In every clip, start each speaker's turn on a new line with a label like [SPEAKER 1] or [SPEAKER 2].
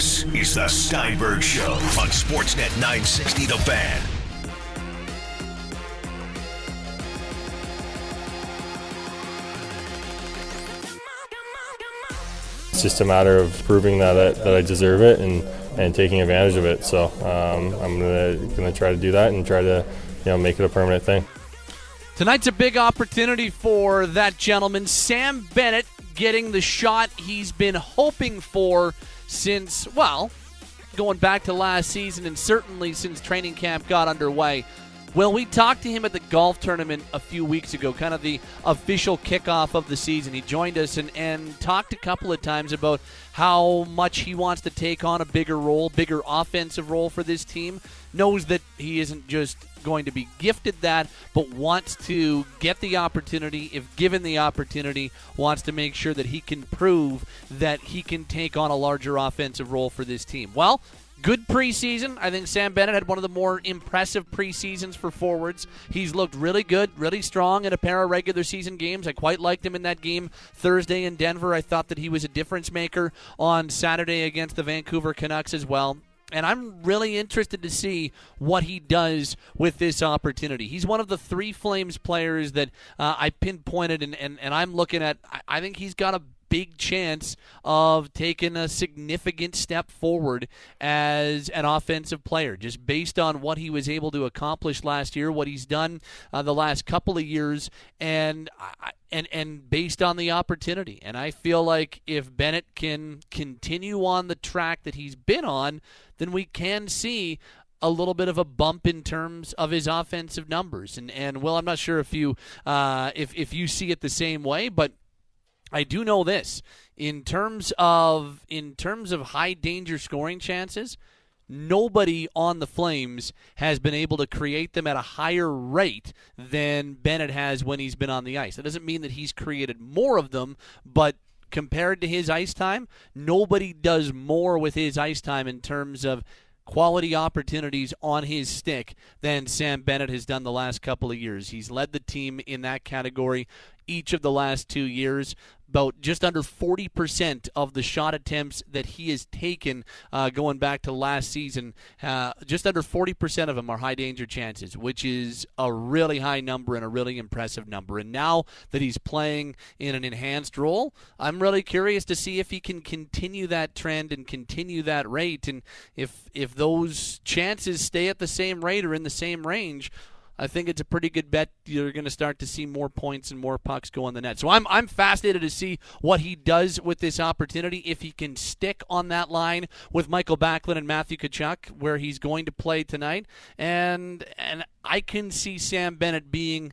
[SPEAKER 1] This is the Steinberg Show on Sportsnet 960 The Fan.
[SPEAKER 2] It's just a matter of proving that I, that I deserve it and, and taking advantage of it. So um, I'm gonna gonna try to do that and try to you know make it a permanent thing.
[SPEAKER 3] Tonight's a big opportunity for that gentleman, Sam Bennett, getting the shot he's been hoping for since, well, going back to last season and certainly since training camp got underway. Well, we talked to him at the golf tournament a few weeks ago, kind of the official kickoff of the season. He joined us and, and talked a couple of times about how much he wants to take on a bigger role, bigger offensive role for this team. Knows that he isn't just going to be gifted that, but wants to get the opportunity, if given the opportunity, wants to make sure that he can prove that he can take on a larger offensive role for this team. Well, good preseason. I think Sam Bennett had one of the more impressive preseasons for forwards. He's looked really good, really strong in a pair of regular season games. I quite liked him in that game Thursday in Denver. I thought that he was a difference maker on Saturday against the Vancouver Canucks as well. And I'm really interested to see what he does with this opportunity. He's one of the three Flames players that uh, I pinpointed, and, and, and I'm looking at. I think he's got a big chance of taking a significant step forward as an offensive player, just based on what he was able to accomplish last year, what he's done uh, the last couple of years, and and and based on the opportunity. And I feel like if Bennett can continue on the track that he's been on, then we can see a little bit of a bump in terms of his offensive numbers. And and well, I'm not sure if you uh, if if you see it the same way, but I do know this in terms of in terms of high danger scoring chances. Nobody on the Flames has been able to create them at a higher rate than Bennett has when he's been on the ice. That doesn't mean that he's created more of them, but compared to his ice time, nobody does more with his ice time in terms of quality opportunities on his stick than Sam Bennett has done the last couple of years. He's led the team in that category each of the last two years about just under 40% of the shot attempts that he has taken uh, going back to last season. Uh, just under 40% of them are high danger chances, which is a really high number and a really impressive number. And now that he's playing in an enhanced role, I'm really curious to see if he can continue that trend and continue that rate. And if if those chances stay at the same rate or in the same range, I think it's a pretty good bet. You're going to start to see more points and more pucks go on the net. So I'm I'm fascinated to see what he does with this opportunity. If he can stick on that line with Mikael Backlund and Matthew Tkachuk, where he's going to play tonight, and and I can see Sam Bennett being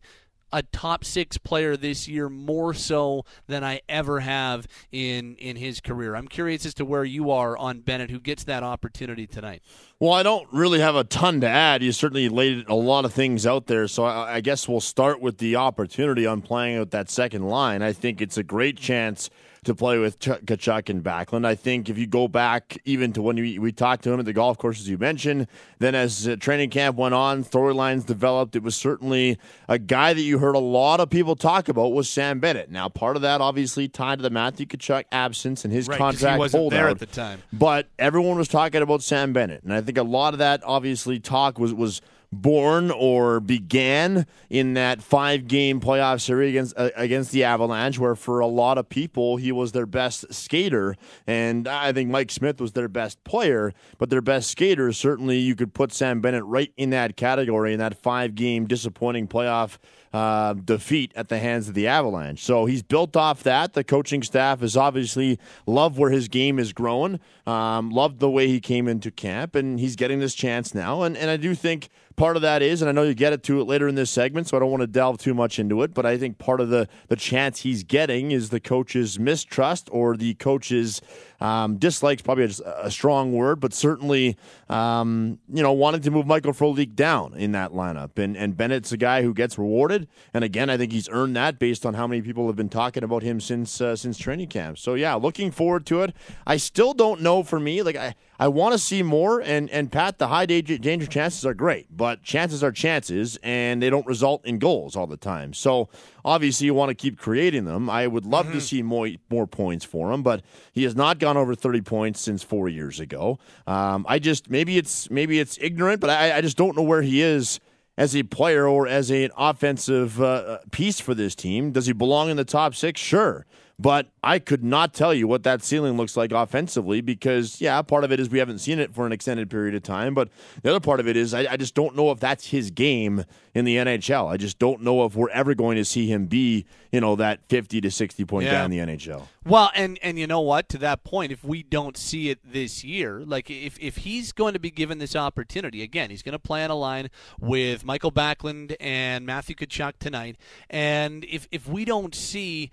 [SPEAKER 3] a top six player this year more so than I ever have in in his career. I'm curious as to where you are on Bennett, who gets that opportunity tonight.
[SPEAKER 4] Well, I don't really have a ton to add. You certainly laid a lot of things out there, so I, I guess we'll start with the opportunity on playing out that second line. I think it's a great chance to play with Ch- Tkachuk and Backlund. I think if you go back even to when we, we talked to him at the golf course, as you mentioned, then as uh, training camp went on, storylines developed. It was certainly a guy that you heard a lot of people talk about was Sam Bennett. Now, part of that obviously tied to the Matthew Tkachuk absence and his
[SPEAKER 3] right,
[SPEAKER 4] contract
[SPEAKER 3] wasn't
[SPEAKER 4] holdout
[SPEAKER 3] there at the time.
[SPEAKER 4] But everyone was talking about Sam Bennett, and I think a lot of that obviously talk was was born or began in that five game playoff series against uh, against the Avalanche where for a lot of people he was their best skater and I think Mike Smith was their best player but their best skater certainly you could put Sam Bennett right in that category in that five game disappointing playoff uh, defeat at the hands of the Avalanche. So he's built off that. The coaching staff has obviously loved where his game is growing, um, loved the way he came into camp, and he's getting this chance now. And, and I do think part of that is, and I know you get it to it later in this segment, so I don't want to delve too much into it, but I think part of the, the chance he's getting is the coach's mistrust or the coach's um, dislikes, probably a, a, strong word, but certainly, um, you know, wanting to move Michael Frolik down in that lineup. And, and Bennett's a guy who gets rewarded. And again, I think he's earned that based on how many people have been talking about him since uh, since training camp. So, yeah, looking forward to it. I still don't know for me, like, I, I want to see more. And and Pat, the high danger, chances are great, but chances are chances, and they don't result in goals all the time. So obviously, you want to keep creating them. I would love to see more more points for him, but he has not gone over thirty points since four years ago. Um, I just maybe it's maybe it's ignorant, but I, I just don't know where he is as a player or as an offensive uh, piece for this team. Does he belong in the top six? Sure. But I could not tell you what that ceiling looks like offensively because, yeah, part of it is we haven't seen it for an extended period of time. But the other part of it is I, I just don't know if that's his game in the NHL. I just don't know if we're ever going to see him be, you know, that 50 to 60 point
[SPEAKER 3] Yeah.
[SPEAKER 4] guy in the NHL.
[SPEAKER 3] Well, and and you know what? To that point, if we don't see it this year, like if if he's going to be given this opportunity again, he's going to play on a line with Mikael Backlund and Matthew Tkachuk tonight, and if if we don't see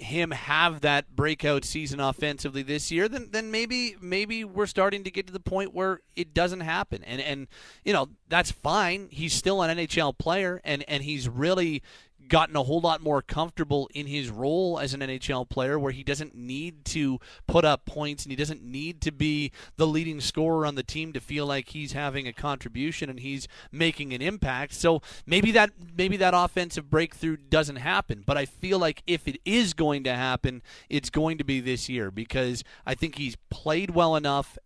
[SPEAKER 3] him have that breakout season offensively this year, then then maybe maybe we're starting to get to the point where it doesn't happen. And and you know, that's fine. He's still an NHL player and and he's really gotten a whole lot more comfortable in his role as an NHL player where he doesn't need to put up points and he doesn't need to be the leading scorer on the team to feel like he's having a contribution and he's making an impact. So maybe that maybe that offensive breakthrough doesn't happen, but I feel like if it is going to happen, it's going to be this year because I think he's played well enough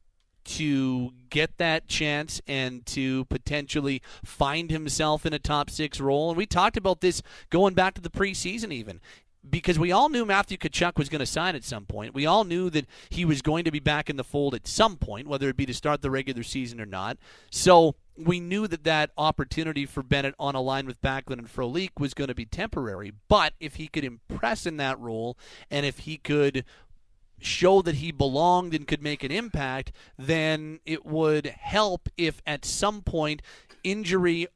[SPEAKER 3] to get that chance and to potentially find himself in a top six role. And we talked about this going back to the preseason, even. Because we all knew Matthew Tkachuk was going to sign at some point. We all knew that he was going to be back in the fold at some point, whether it be to start the regular season or not. So we knew that that opportunity for Bennett on a line with Backlund and Frolik was going to be temporary. But if he could impress in that role and if he could show that he belonged and could make an impact, then it would help if at some point injury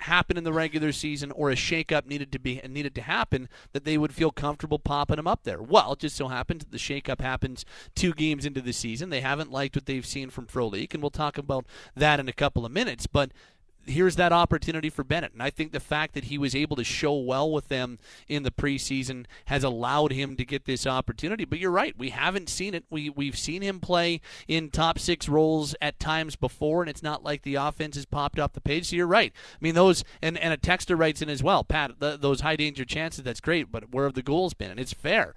[SPEAKER 3] happened in the regular season or a shakeup needed to be needed to happen that they would feel comfortable popping him up there. Well, it just so happens that the shakeup happens two games into the season. They haven't liked what they've seen from Frolik, and we'll talk about that in a couple of minutes. But here's that opportunity for Bennett. And I think the fact that he was able to show well with them in the preseason has allowed him to get this opportunity. But you're right, we haven't seen it. We we've seen him play in top six roles at times before, and it's not like the offense has popped off the page. So you're right. I mean those and, and a texter writes in as well, Pat, th those high danger chances, that's great, but where have the goals been? And it's fair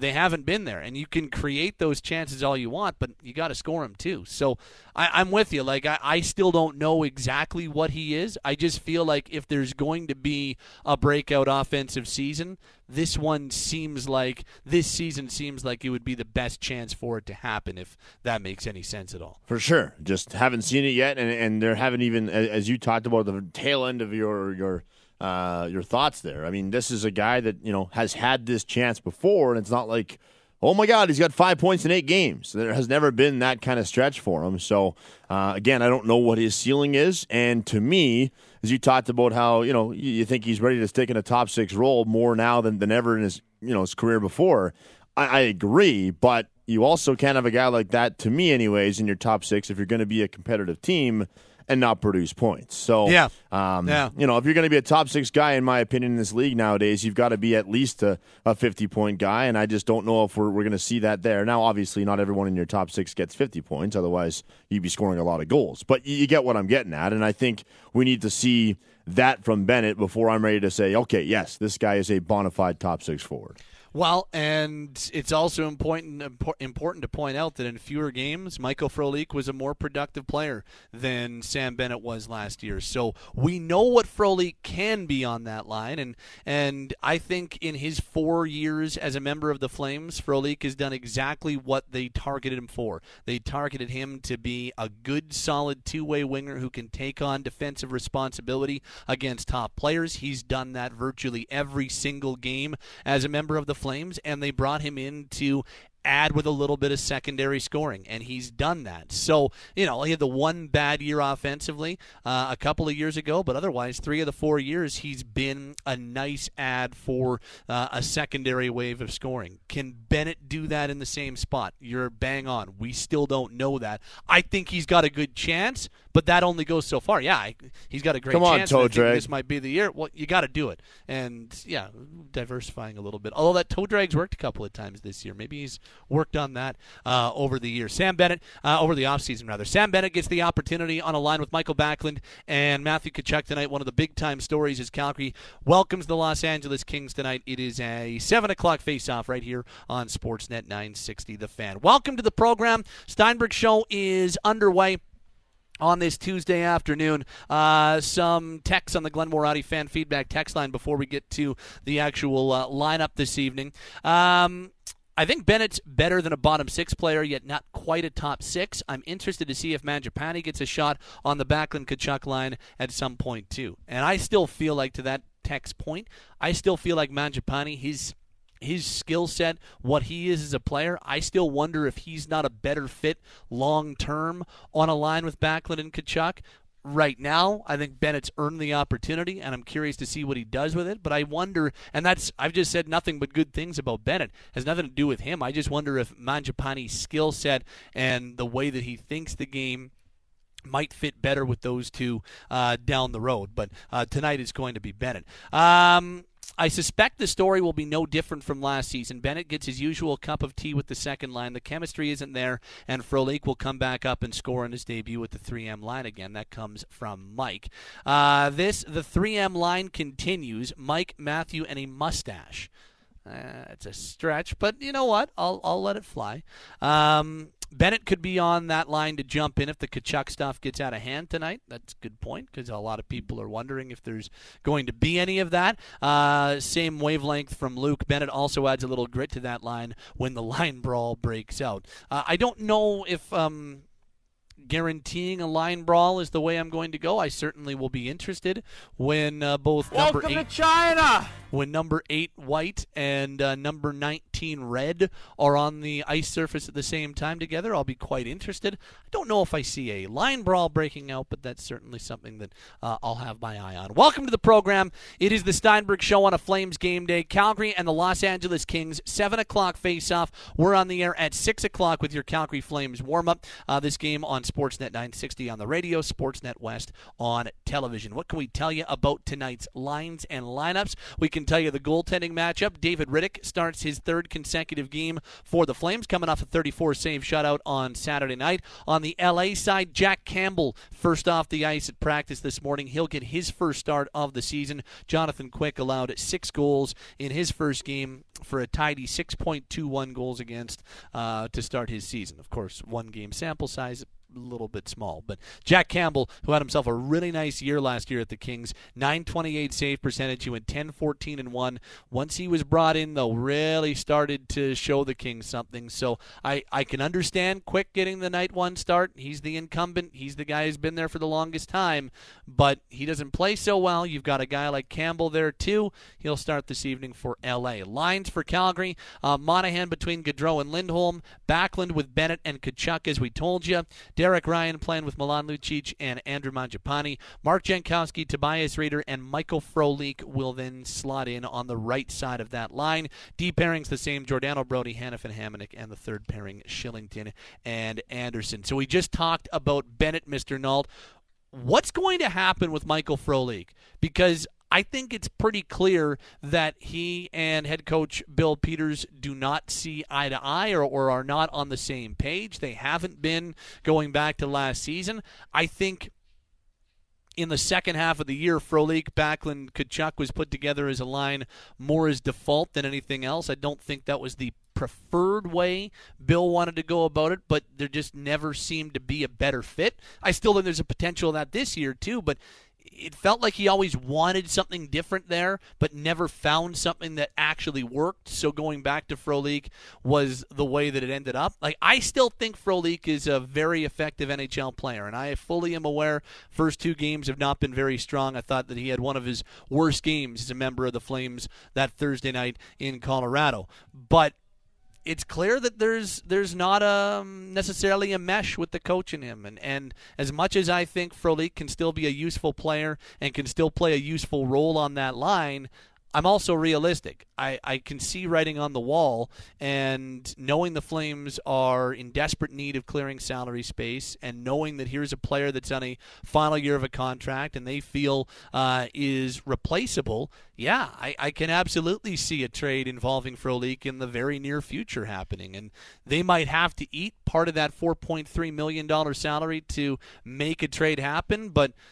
[SPEAKER 3] they haven't been there. And you can create those chances all you want, but you got to score them too. So I, I'm with you. Like I, I still don't know exactly what he is. I just feel like if there's going to be a breakout offensive season, this one seems like this season seems like it would be the best chance for it to happen. If that makes any sense at all.
[SPEAKER 4] For sure. Just haven't seen it yet, and, and there haven't even, as you talked about, the tail end of your your uh, your thoughts there. I mean, this is a guy that you know has had this chance before, and it's not like, oh my God, he's got five points in eight games. There has never been that kind of stretch for him. So uh, again, I don't know what his ceiling is, and to me, as you talked about how you know you, think he's ready to stick in a top six role more now than, than ever in his you know his career before. I, I agree, but you also can't have a guy like that, to me, anyways, in your top six if you're going to be a competitive team and not produce points. So,
[SPEAKER 3] Yeah.
[SPEAKER 4] um,
[SPEAKER 3] Yeah.
[SPEAKER 4] you know, if you're going to be a top six guy, in my opinion, in this league nowadays, you've got to be at least a, a 50 point guy. And I just don't know if we're, we're going to see that there. Now, obviously, not everyone in your top six gets 50 points. Otherwise, you'd be scoring a lot of goals. But you, you get what I'm getting at. And I think we need to see that from Bennett before I'm ready to say, okay, yes, this guy is a bona fide top six forward.
[SPEAKER 3] Well, and it's also important important to point out that in fewer games, Michael Frolik was a more productive player than Sam Bennett was last year. So we know what Frolik can be on that line, and and I think in his four years as a member of the Flames, Frolik has done exactly what they targeted him for. They targeted him to be a good, solid two-way winger who can take on defensive responsibility against top players. He's done that virtually every single game as a member of the Flames, and they brought him in to add with a little bit of secondary scoring, and he's done that. So, you know, he had the one bad year offensively uh, a couple of years ago, but otherwise, three of the four years, he's been a nice add for uh, a secondary wave of scoring. Can Bennett do that in the same spot? You're bang on. We still don't know that. I think he's got a good chance, but that only goes so far. Yeah, I, he's got a great
[SPEAKER 4] Come on,
[SPEAKER 3] chance.
[SPEAKER 4] toe drag.
[SPEAKER 3] This might be the year. Well, you got to do it, and yeah, diversifying a little bit. Although that toe drag's worked a couple of times this year. Maybe he's worked on that uh, over the years. Sam Bennett, uh, over the offseason, rather. Sam Bennett gets the opportunity on a line with Mikael Backlund and Matthew Tkachuk tonight. One of the big time stories is Calgary welcomes the Los Angeles Kings tonight. It is a 7 o'clock face off right here on Sportsnet 960 The Fan. Welcome to the program. Steinberg Show is underway on this Tuesday afternoon. Uh, some text on the Glenmore Audi fan feedback text line before we get to the actual uh, lineup this evening. Um, I think Bennett's better than a bottom six player, yet not quite a top six. I'm interested to see if Mangiapane gets a shot on the Backlund Tkachuk line at some point too. And I still feel like to that text point, I still feel like Mangiapane, he's his skill set, what he is as a player, I still wonder if he's not a better fit long term on a line with Backlund and Tkachuk. Right now, I think Bennett's earned the opportunity, and I'm curious to see what he does with it. But I wonder, and that's I've just said nothing but good things about Bennett. Has nothing to do with him. I just wonder if Mangiapane's skill set and the way that he thinks the game might fit better with those two uh, down the road. But uh, tonight is going to be Bennett. Um, I suspect the story will be no different from last season. Bennett gets his usual cup of tea with the second line. The chemistry isn't there, and Frolik will come back up and score in his debut with the 3M line again. That comes from Mike. Uh, this the 3M line continues. Mike, Matthew, and a mustache. Uh, it's a stretch, but you know what? I'll I'll let it fly. Um, Bennett could be on that line to jump in if the Tkachuk stuff gets out of hand tonight. That's a good point because a lot of people are wondering if there's going to be any of that. Uh, same wavelength from Luke. Bennett also adds a little grit to that line when the line brawl breaks out. Uh, I don't know if. Um, guaranteeing a line brawl is the way I'm going to go. I certainly will be interested when uh, both
[SPEAKER 5] Welcome
[SPEAKER 3] number eight,
[SPEAKER 5] to China.
[SPEAKER 3] when number eight white and uh, number 19 red are on the ice surface at the same time together. I'll be quite interested. I don't know if I see a line brawl breaking out, but that's certainly something that uh, I'll have my eye on. Welcome to the program. It is the Steinberg Show on a Flames game day. Calgary and the Los Angeles Kings, 7 o'clock face off. We're on the air at 6 o'clock with your Calgary Flames warm up. Uh, this game on Sportsnet 960 on the radio, Sportsnet West on television. What can we tell you about tonight's lines and lineups? We can tell you the goaltending matchup. David Rittich starts his third consecutive game for the Flames, coming off a 34 save shutout on Saturday night. On the LA side, Jack Campbell first off the ice at practice this morning. He'll get his first start of the season. Jonathan Quick allowed six goals in his first game for a tidy 6.21 goals against uh, to start his season. Of course, one game sample size little bit small. But Jack Campbell, who had himself a really nice year last year at the Kings, 928 save percentage. He went 10 14 and 1. Once he was brought in, though, really started to show the Kings something. So I, I can understand Quick getting the night one start. He's the incumbent, he's the guy who's been there for the longest time, but he doesn't play so well. You've got a guy like Campbell there, too. He'll start this evening for LA. Lines for Calgary uh, Monahan between Gaudreau and Lindholm, Backlund with Bennett and Tkachuk, as we told you. Derek Ryan playing with Milan Lucic and Andrew Mangiapane. Mark Jankowski, Tobias Rieder, and Michael Frolik will then slot in on the right side of that line. D pairings the same: Giordano Brodie, Hanifin Hamonic, and the third pairing Kylington and Andersson. So we just talked about Bennett, Mr. Nault. What's going to happen with Michael Frolik? Because I think it's pretty clear that he and head coach Bill Peters do not see eye to eye or, or are not on the same page. They haven't been going back to last season. I think in the second half of the year, Frolik, Backlund, Tkachuk was put together as a line more as default than anything else. I don't think that was the preferred way Bill wanted to go about it, but there just never seemed to be a better fit. I still think there's a potential of that this year too, but it felt like he always wanted something different there, but never found something that actually worked. So going back to Frolik was the way that it ended up. Like I still think Frolik is a very effective NHL player, and I fully am aware. First two games have not been very strong. I thought that he had one of his worst games as a member of the Flames that Thursday night in Colorado, but it's clear that there's there's not a, necessarily a mesh with the coach in him, and and as much as I think Frolik can still be a useful player and can still play a useful role on that line. I'm also realistic. I, I can see writing on the wall and knowing the Flames are in desperate need of clearing salary space and knowing that here's a player that's on a final year of a contract and they feel uh, is replaceable. Yeah, I, I can absolutely see a trade involving Frolik in the very near future happening. And they might have to eat part of that $4.3 million salary to make a trade happen, but –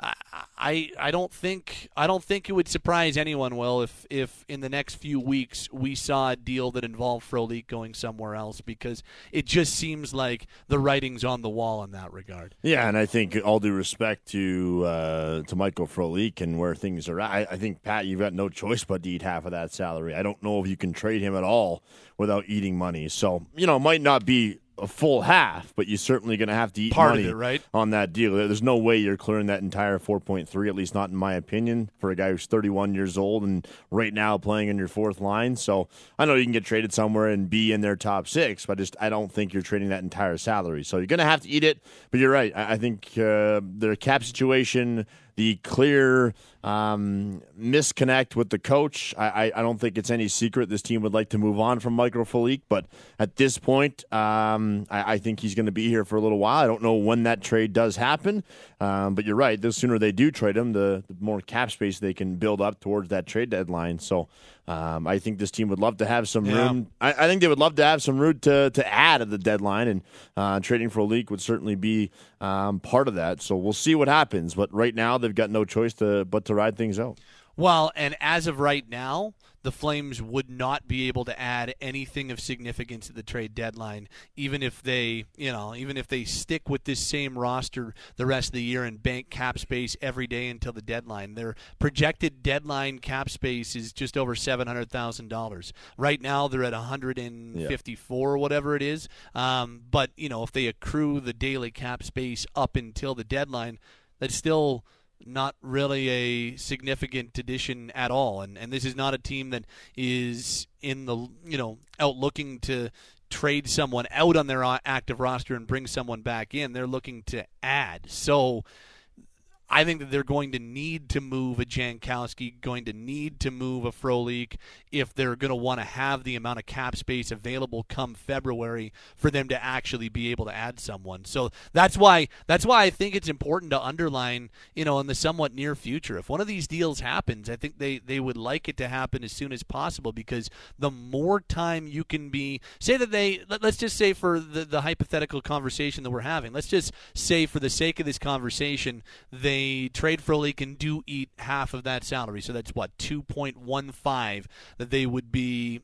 [SPEAKER 3] I I don't think I don't think it would surprise anyone, Will, if if in the next few weeks we saw a deal that involved Frolik going somewhere else because it just seems like the writing's on the wall in that regard.
[SPEAKER 4] Yeah, and I think all due respect to uh, to Michael Frolik and where things are I, I think Pat, you've got no choice but to eat half of that salary. I don't know if you can trade him at all without eating money. So you know, it might not be a full half, but you're certainly going to have to eat
[SPEAKER 3] Part
[SPEAKER 4] money
[SPEAKER 3] of it, right?
[SPEAKER 4] on that deal. There's no way you're clearing that entire 4.3, at least not in my opinion, for a guy who's 31 years old and right now playing in your fourth line. So I know you can get traded somewhere and be in their top six, but just I don't think you're trading that entire salary. So you're going to have to eat it. But you're right. I, I think uh, their cap situation the clear um, misconnect with the coach. I, I, don't think it's any secret this team would like to move on from Michael Frolik, but at this point, um, I, I, think he's going to be here for a little while. I don't know when that trade does happen, um, but you're right. The sooner they do trade him, the, the, more cap space they can build up towards that trade deadline. So um, I think this team would love to have some
[SPEAKER 3] yeah.
[SPEAKER 4] room. I, I, think they would love to have some room to, to add at the deadline, and uh, trading leak would certainly be um, part of that. So we'll see what happens. But right now, they've got no choice to but to ride things out.
[SPEAKER 3] Well, and as of right now, the Flames would not be able to add anything of significance at the trade deadline, even if they, you know, even if they stick with this same roster the rest of the year and bank cap space every day until the deadline. Their projected deadline cap space is just over seven hundred thousand dollars. Right now, they're at one hundred and fifty-four, or whatever it is. Um, but you know, if they accrue the daily cap space up until the deadline, that's still not really a significant addition at all. And and this is not a team that is in the you know out looking to trade someone out on their active roster and bring someone back in. They're looking to add. So I think that they're going to need to move a Jankowski, going to need to move a Frolik if they're going to want to have the amount of cap space available come February for them to actually be able to add someone. So that's why that's why I think it's important to underline, you know, in the somewhat near future. If one of these deals happens, I think they they would like it to happen as soon as possible because the more time you can be say that they let, us just say for the the hypothetical conversation that we're having, let's just say for the sake of this conversation, they they trade Frolik and do eat half of that salary. So that's what, 2.15 that they would be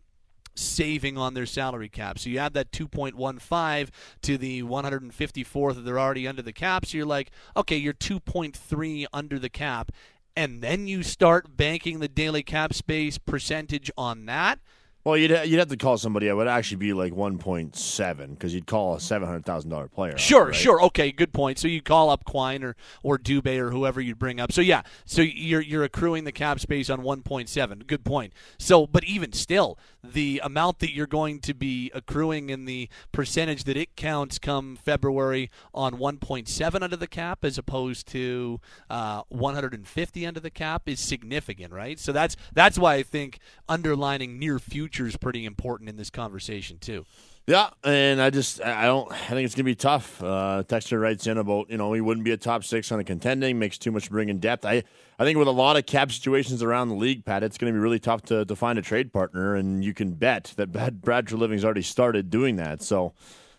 [SPEAKER 3] saving on their salary cap. So you add that 2.15 to the 154th that they're already under the cap. So you're like, okay, you're 2.3 under the cap. And then you start banking the daily cap space percentage on that.
[SPEAKER 4] Well, you'd you'd have to call somebody. It would actually be like one point seven because you'd call a seven hundred thousand dollar player.
[SPEAKER 3] Sure,
[SPEAKER 4] right?
[SPEAKER 3] sure. Okay, good point. So you call up Quine or or Dubé or whoever you'd bring up. So yeah, so you're you're accruing the cap space on one point seven. Good point. So, but even still, the amount that you're going to be accruing in the percentage that it counts come February on one point seven under the cap as opposed to uh, one hundred and fifty under the cap is significant, right? So that's that's why I think underlining near future future is pretty important in this conversation too.
[SPEAKER 4] Yeah, and I just I don't I think it's gonna be tough. Uh, Texter writes in about you know he wouldn't be a top six on the contending makes too much bring in depth. I I think with a lot of cap situations around the league, Pat, it's gonna be really tough to, to find a trade partner, and you can bet that Brad, Brad Treliving's already started doing that. So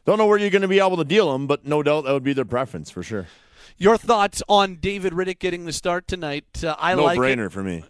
[SPEAKER 4] don't know where you're gonna be able to deal them, but no doubt that would be their preference for sure.
[SPEAKER 3] Your thoughts on David Rittich getting the start tonight? Uh, I
[SPEAKER 4] no
[SPEAKER 3] like
[SPEAKER 4] brainer
[SPEAKER 3] it.
[SPEAKER 4] for me.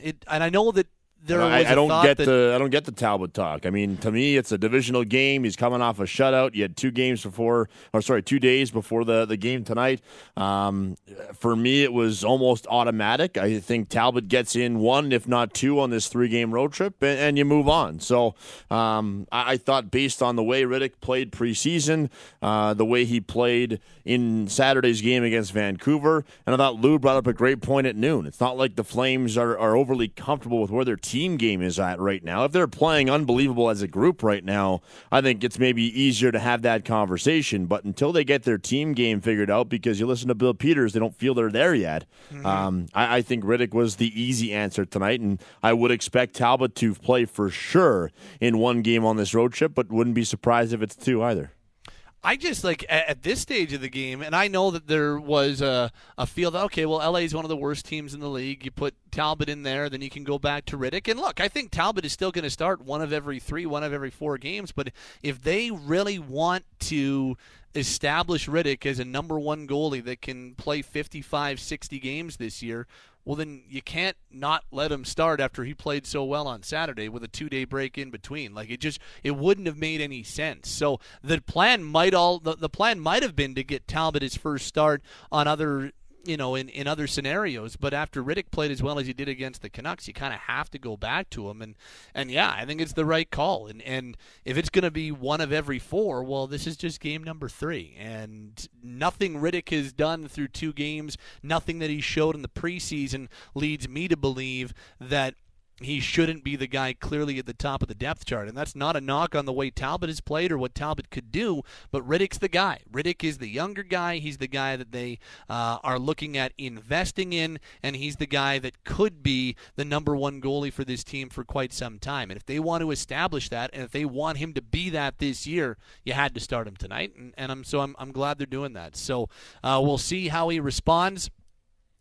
[SPEAKER 3] It, and I know that there
[SPEAKER 4] I,
[SPEAKER 3] I
[SPEAKER 4] don't get
[SPEAKER 3] that,
[SPEAKER 4] the I don't get the Talbot talk. I mean, to me, it's a divisional game. He's coming off a shutout. You had two games before, or sorry, two days before the the game tonight. Um, for me, it was almost automatic. I think Talbot gets in one, if not two, on this three game road trip, and, and, you move on. So um, I, I, thought, based on the way Rittich played preseason, uh, the way he played in Saturday's game against Vancouver, and I thought Lou brought up a great point at noon. It's not like the Flames are, are overly comfortable with where their team team game is at right now. If they're playing unbelievable as a group right now, I think it's maybe easier to have that conversation. But until they get their team game figured out, because you listen to Bill Peters, they don't feel they're there yet. Mm-hmm. Um, I, I, think Rittich was the easy answer tonight, and I would expect Talbot to play for sure in one game on this road trip, but wouldn't be surprised if it's two either.
[SPEAKER 3] I just like at, at, this stage of the game, and I know that there was a, a feel that okay, well, LA is one of the worst teams in the league. You put Talbot in there, then you can go back to Rittich. And look, I think Talbot is still going to start one of every three, one of every four games. But if they really want to establish Rittich as a number one goalie that can play 55, 60 games this year, well, then you can't not let him start after he played so well on Saturday with a two day break in between. Like it just it wouldn't have made any sense. So the plan might all the, the plan might have been to get Talbot his first start on other you know, in, in other scenarios. But after Rittich played as well as he did against the Canucks, you kind of have to go back to him. And, and yeah, I think it's the right call. And, and if it's going to be one of every four, well, this is just game number three. And nothing Rittich has done through two games, nothing that he showed in the preseason leads me to believe that he shouldn't be the guy clearly at the top of the depth chart. And that's not a knock on the way Talbot has played or what Talbot could do, but Rittich's the guy. Rittich is the younger guy. He's the guy that they uh, are looking at investing in, and he's the guy that could be the number one goalie for this team for quite some time. And if they want to establish that, and if they want him to be that this year, you had to start him tonight. And, and I'm so I'm, I'm glad they're doing that. So uh, we'll see how he responds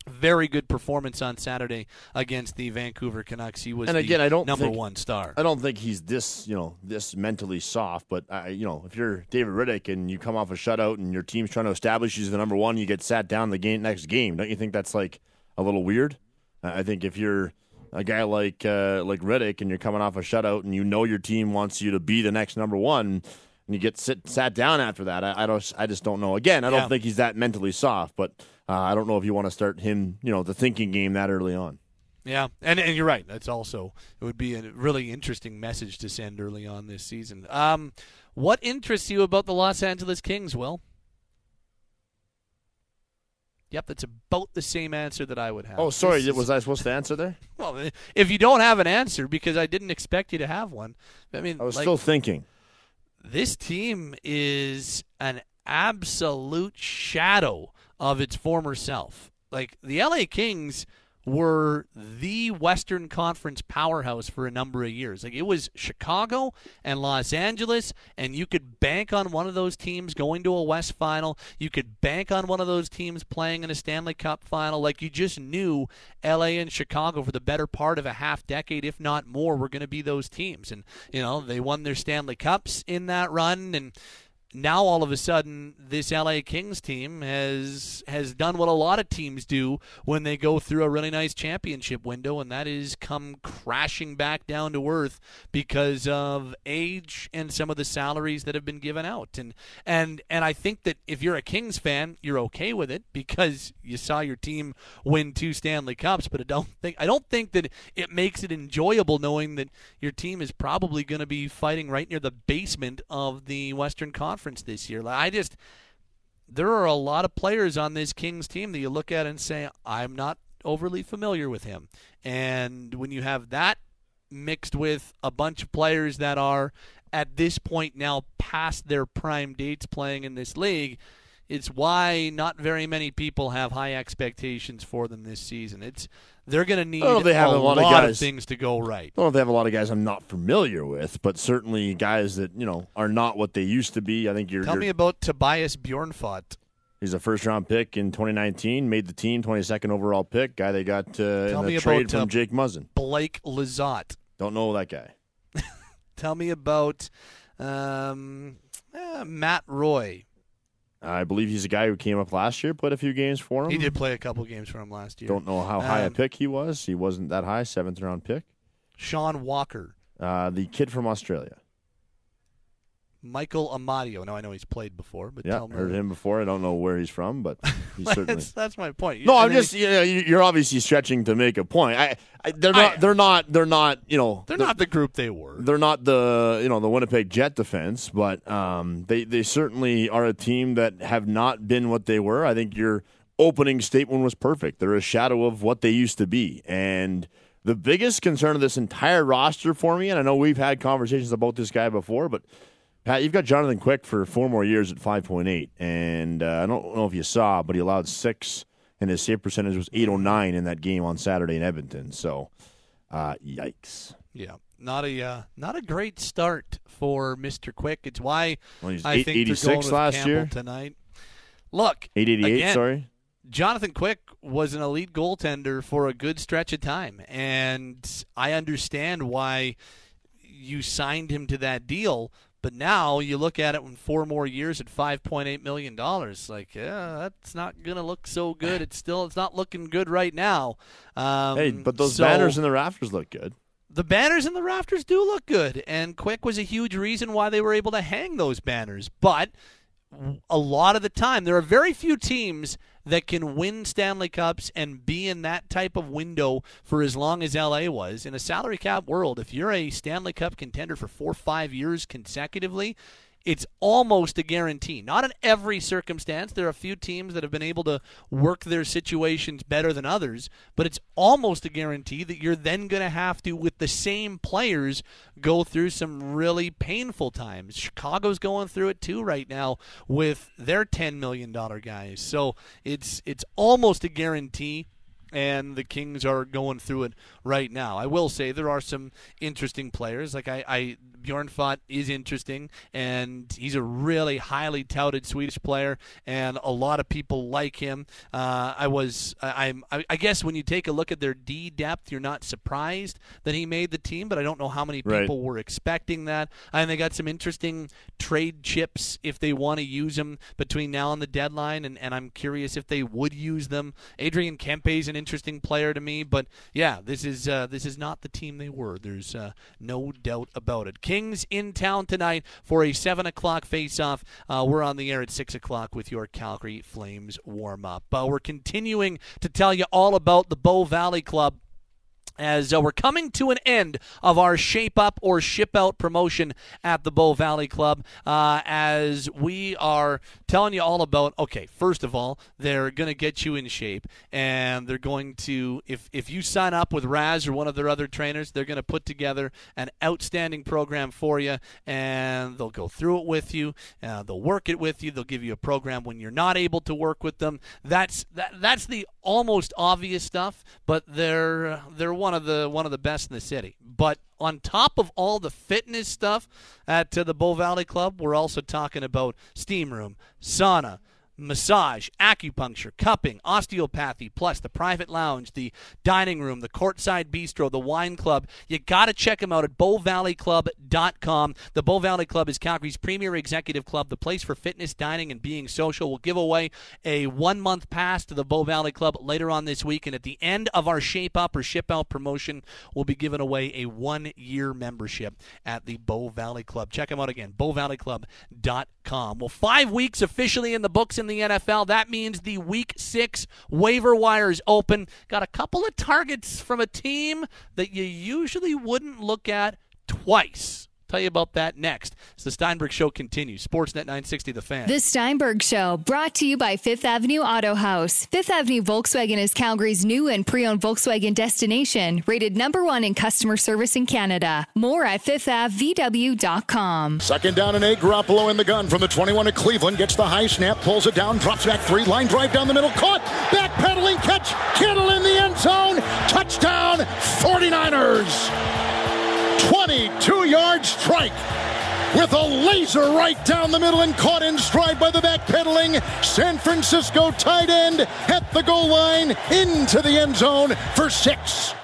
[SPEAKER 3] very good performance on Saturday against the Vancouver Canucks. He was
[SPEAKER 4] and again, I don't
[SPEAKER 3] number
[SPEAKER 4] think,
[SPEAKER 3] one star.
[SPEAKER 4] I don't think he's this, you know, this mentally soft. But I, you know, if you're David Rittich and you come off a shutout and your team's trying to establish he's the number one, you get sat down the game next game. Don't you think that's like a little weird? I think if you're a guy like uh, like Rittich and you're coming off a shutout and you know your team wants you to be the next number one. And you get sit, sat down after that. I, I don't. I just don't know. Again, I don't yeah. think he's that mentally soft. But uh, I don't know if you want to start him, you know, the thinking game that early on.
[SPEAKER 3] Yeah, and and you're right. That's also it would be a really interesting message to send early on this season. Um, what interests you about the Los Angeles Kings, Will? Yep, that's about the same answer that I would have.
[SPEAKER 4] Oh, sorry, was. I supposed to answer there?
[SPEAKER 3] well, if you don't have an answer, because I didn't expect you to have one. I mean,
[SPEAKER 4] I was
[SPEAKER 3] like,
[SPEAKER 4] still thinking.
[SPEAKER 3] This team is an absolute shadow of its former self. Like the LA Kings were the Western Conference powerhouse for a number of years. Like it was Chicago and Los Angeles, and you could bank on one of those teams going to a West final. You could bank on one of those teams playing in a Stanley Cup final. Like you just knew LA and Chicago for the better part of a half decade, if not more, were going to be those teams. And, you know, they won their Stanley Cups in that run. And, now all of a sudden this LA Kings team has has done what a lot of teams do when they go through a really nice championship window and that is come crashing back down to earth because of age and some of the salaries that have been given out. And and and I think that if you're a Kings fan you're okay with it because you saw your team win two Stanley Cups but I don't think I don't think that it makes it enjoyable knowing that your team is probably going to be fighting right near the basement of the Western Conference conference this year. I just there are a lot of players on this Kings team that you look at and say I'm not overly familiar with him. And when you have that mixed with a bunch of players that are at this point now past their prime dates playing in this league, it's why not very many people have high expectations for them this season. It's they're going to need
[SPEAKER 4] they have
[SPEAKER 3] a,
[SPEAKER 4] a lot,
[SPEAKER 3] lot,
[SPEAKER 4] of, guys, of
[SPEAKER 3] things to go right.
[SPEAKER 4] I don't know if they have a lot of guys I'm not familiar with, but certainly guys that you know are not what they used to be. I think you're.
[SPEAKER 3] Tell
[SPEAKER 4] you're,
[SPEAKER 3] me about Tobias Bjornfot.
[SPEAKER 4] He's a first round pick in 2019, made the team, 22nd overall pick. Guy they got uh, in the trade from uh, Jake Muzzin.
[SPEAKER 3] Blake Lizotte.
[SPEAKER 4] Don't know that guy.
[SPEAKER 3] Tell me about um, uh, Matt Roy.
[SPEAKER 4] I believe he's a guy who came up last year, played a few games for him.
[SPEAKER 3] He did play a couple games for him last year.
[SPEAKER 4] Don't know how high um, a pick he was. He wasn't that high, seventh round pick.
[SPEAKER 3] Sean Walker,
[SPEAKER 4] uh, the kid from Australia.
[SPEAKER 3] Michael Amadio. Now I know he's played before, but
[SPEAKER 4] yeah, heard him before. I don't know where he's from, but he's certainly.
[SPEAKER 3] that's, that's, my point.
[SPEAKER 4] No, I'm just you know, you're obviously stretching to make a point. I, I they're not I, they're not they're not you know
[SPEAKER 3] they're, they're, not the group they were.
[SPEAKER 4] They're not the you know the Winnipeg Jet defense, but um, they they certainly are a team that have not been what they were. I think your opening statement was perfect. They're a shadow of what they used to be, and The biggest concern of this entire roster for me, and I know we've had conversations about this guy before, but Pat, you've got Jonathan Quick for four more years at 5.8. And uh, I don't know if you saw, but he allowed six, and his save percentage was 809 in that game on Saturday in Edmonton. So, uh, yikes.
[SPEAKER 3] Yeah, not a uh, not a great start for Mr. Quick. It's why
[SPEAKER 4] Well, he's
[SPEAKER 3] I
[SPEAKER 4] eight-
[SPEAKER 3] think
[SPEAKER 4] 86
[SPEAKER 3] going with
[SPEAKER 4] last
[SPEAKER 3] Campbell
[SPEAKER 4] year.
[SPEAKER 3] tonight. Look,
[SPEAKER 4] 888,
[SPEAKER 3] again,
[SPEAKER 4] sorry.
[SPEAKER 3] Jonathan Quick was an elite goaltender for a good stretch of time, and I understand why you signed him to that deal. But now you look at it in four more years at five point eight million dollars. Like, yeah, that's not gonna look so good. It's still it's not looking good right now. Um,
[SPEAKER 4] Hey, but those
[SPEAKER 3] so-
[SPEAKER 4] banners in the rafters look good.
[SPEAKER 3] the banners in the rafters do look good, and Quick was a huge reason why they were able to hang those banners. But a lot of the time, there are very few teams that can win Stanley Cups and be in that type of window for as long as LA was. In a salary cap world, if you're a Stanley Cup contender for four or five years consecutively, it's almost a guarantee. Not in every circumstance. There are a few teams that have been able to work their situations better than others, but it's almost a guarantee that you're then going to have to, with the same players, go through some really painful times. Chicago's going through it too right now with their $10 million guys. So it's it's almost a guarantee and the Kings are going through it right now. I will say there are some interesting players. Like I, I Bjornfot is interesting, and he's a really highly touted Swedish player, and a lot of people like him. Uh, I was, I, I'm, I, I guess when you take a look at their D depth, you're not surprised that he made the team, but I don't know how many
[SPEAKER 4] Right.
[SPEAKER 3] people were expecting that. And they got some interesting trade chips if they want to use them between now and the deadline, and, and I'm curious if they would use them. Adrian Kempe is an interesting player to me, but yeah, this is uh, this is not the team they were. There's uh, no doubt about it. Kings in town tonight for a seven o'clock face-off. Uh, we're on the air at six o'clock with your Calgary Flames warm-up. Uh, we're continuing to tell you all about the Bow Valley Club as uh, we're coming to an end of our shape up or ship out promotion at the Bow Valley Club, uh, as we are telling you all about. Okay, first of all, they're going to get you in shape, and they're going to if if you sign up with Raz or one of their other trainers, they're going to put together an outstanding program for you, and they'll go through it with you. Uh, they'll work it with you. They'll give you a program when you're not able to work with them. That's that, that's the almost obvious stuff, but they're they're one of the one of the best in the city. But on top of all the fitness stuff at uh, the Bow Valley Club, we're also talking about steam room, sauna, massage, acupuncture, cupping, osteopathy, plus the private lounge, the dining room, the courtside bistro, the wine club. You got to check them out at bowvalleyclub.com. The Bow Valley Club is Calgary's premier executive club, the place for fitness, dining, and being social. We'll give away a one month pass to the Bow Valley Club later on this week, and at the end of our Shape Up or Ship Out promotion, we'll be giving away a one year membership at the Bow Valley Club. Check them out again, bowvalleyclub.com. Well, five weeks officially in the books in the NFL. That means the week six waiver wire is open. Got a couple of targets from a team that you usually wouldn't look at twice. Tell you about that next. As the Steinberg Show continues. Sportsnet 960, The Fan.
[SPEAKER 5] The Steinberg Show, brought to you by Fifth Avenue Auto House. Fifth Avenue Volkswagen is Calgary's new and pre owned Volkswagen destination, rated number one in customer service in Canada. More at fifthAvVW.com.
[SPEAKER 6] Second down and eight. Garoppolo in the gun from the 21 of Cleveland. Gets the high snap, pulls it down, drops back three. Line drive down the middle. Caught. Backpedaling catch. Kittle in the end zone. Touchdown 49ers. 22 yard strike. With a laser right down the middle and caught in stride by the backpedaling San Francisco tight end at the goal line into the end zone for six.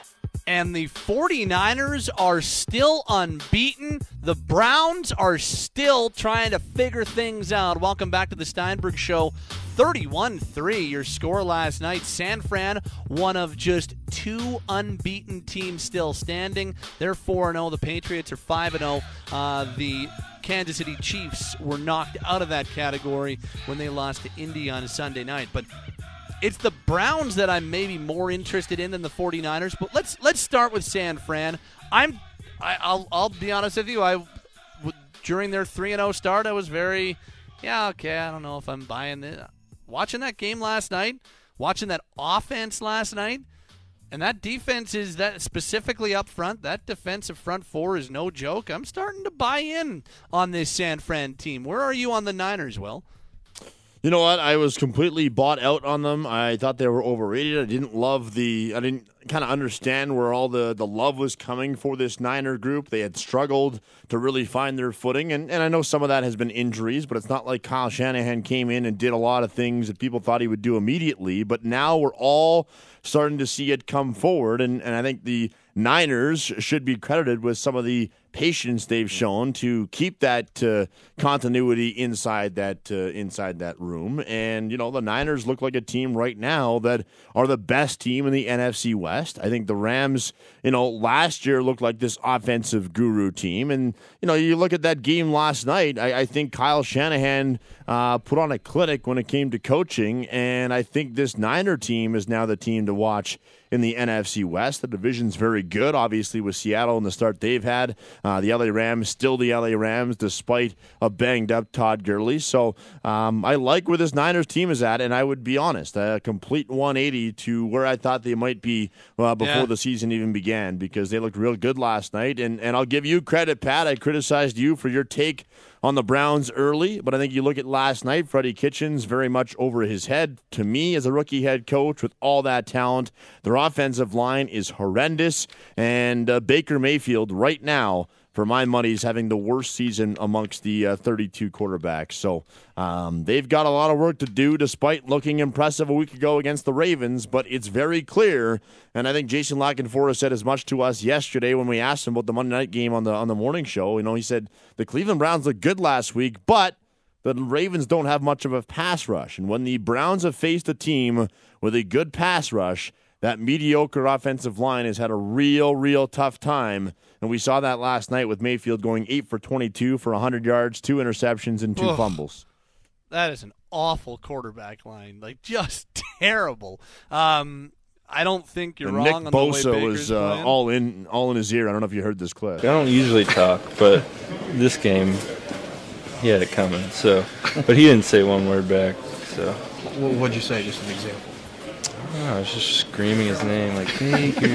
[SPEAKER 3] and the 49ers are still unbeaten. The Browns are still trying to figure things out. Welcome back to the Steinberg Show. 31 3, your score last night. San Fran, one of just two unbeaten teams still standing. They're 4 0. The Patriots are 5 0. Uh, the Kansas City Chiefs were knocked out of that category when they lost to Indy on Sunday night. But it's the Browns that I'm maybe more interested in than the 49ers. But let's let's start with San Fran. I'm I, I'll I'll be honest with you. I during their 3 and 0 start, I was very yeah, okay, I don't know if I'm buying this. Watching that game last night, watching that offense last night, And that defense is that specifically up front. That defensive front four is no joke. I'm starting to buy in on this San Fran team. Where are you on the Niners, Will?
[SPEAKER 4] You know what? I was completely bought out on them. I thought they were overrated. I didn't love the. I didn't kind of understand where all the, the love was coming for this Niner group. They had struggled to really find their footing, and, and I know some of that has been injuries, but it's not like Kyle Shanahan came in and did a lot of things that people thought he would do immediately. But now we're all starting to see it come forward, and, and I think the Niners should be credited with some of the patience they've shown to keep that uh, continuity inside that uh, inside that room. And you know, the Niners look like a team right now that are the best team in the NFC West. I think the Rams, you know, last year looked like this offensive guru team, and you know, you look at that game last night. I, I think Kyle Shanahan uh, put on a clinic when it came to coaching, and I think this Niner team is now the team to watch in the NFC West. The division's very good, obviously, with Seattle and the start they've had. Uh, the LA Rams still the LA Rams, despite a banged up Todd Gurley. So um, I like where this Niners team is at, and I would be honest, a complete 180 to where I thought they might be uh, before
[SPEAKER 3] Yeah.
[SPEAKER 4] the season even began because they looked real good last night. And, and I'll give you credit, Pat. I criticized you for your take on the Browns early, but I think you look at last night, Freddie Kitchens very much over his head to me as a rookie head coach with all that talent. Their offensive line is horrendous, and uh, Baker Mayfield right now. For my money, is having the worst season amongst the uh, 32 quarterbacks. So um, they've got a lot of work to do, despite looking impressive a week ago against the Ravens. But it's very clear, and I think Jason La Canfora said as much to us yesterday when we asked him about the Monday night game on the on the morning show. You know, he said the Cleveland Browns looked good last week, but the Ravens don't have much of a pass rush. And when the Browns have faced a team with a good pass rush, that mediocre offensive line has had a real, real tough time. And we saw that last night with Mayfield going 8 for 22 for 100 yards, two interceptions, and two
[SPEAKER 3] Ugh.
[SPEAKER 4] fumbles.
[SPEAKER 3] That is an awful quarterback line, like just terrible. Um, I don't think you're
[SPEAKER 4] And
[SPEAKER 3] wrong
[SPEAKER 4] Nick
[SPEAKER 3] on the way
[SPEAKER 4] Bosa was uh, all in all in his ear. I don't know if you heard this clip.
[SPEAKER 7] I don't usually talk, but this game, he had it coming. So, but he didn't say one word back. So,
[SPEAKER 8] What would you say? Just an example.
[SPEAKER 7] Oh, I was just screaming his name like Baker,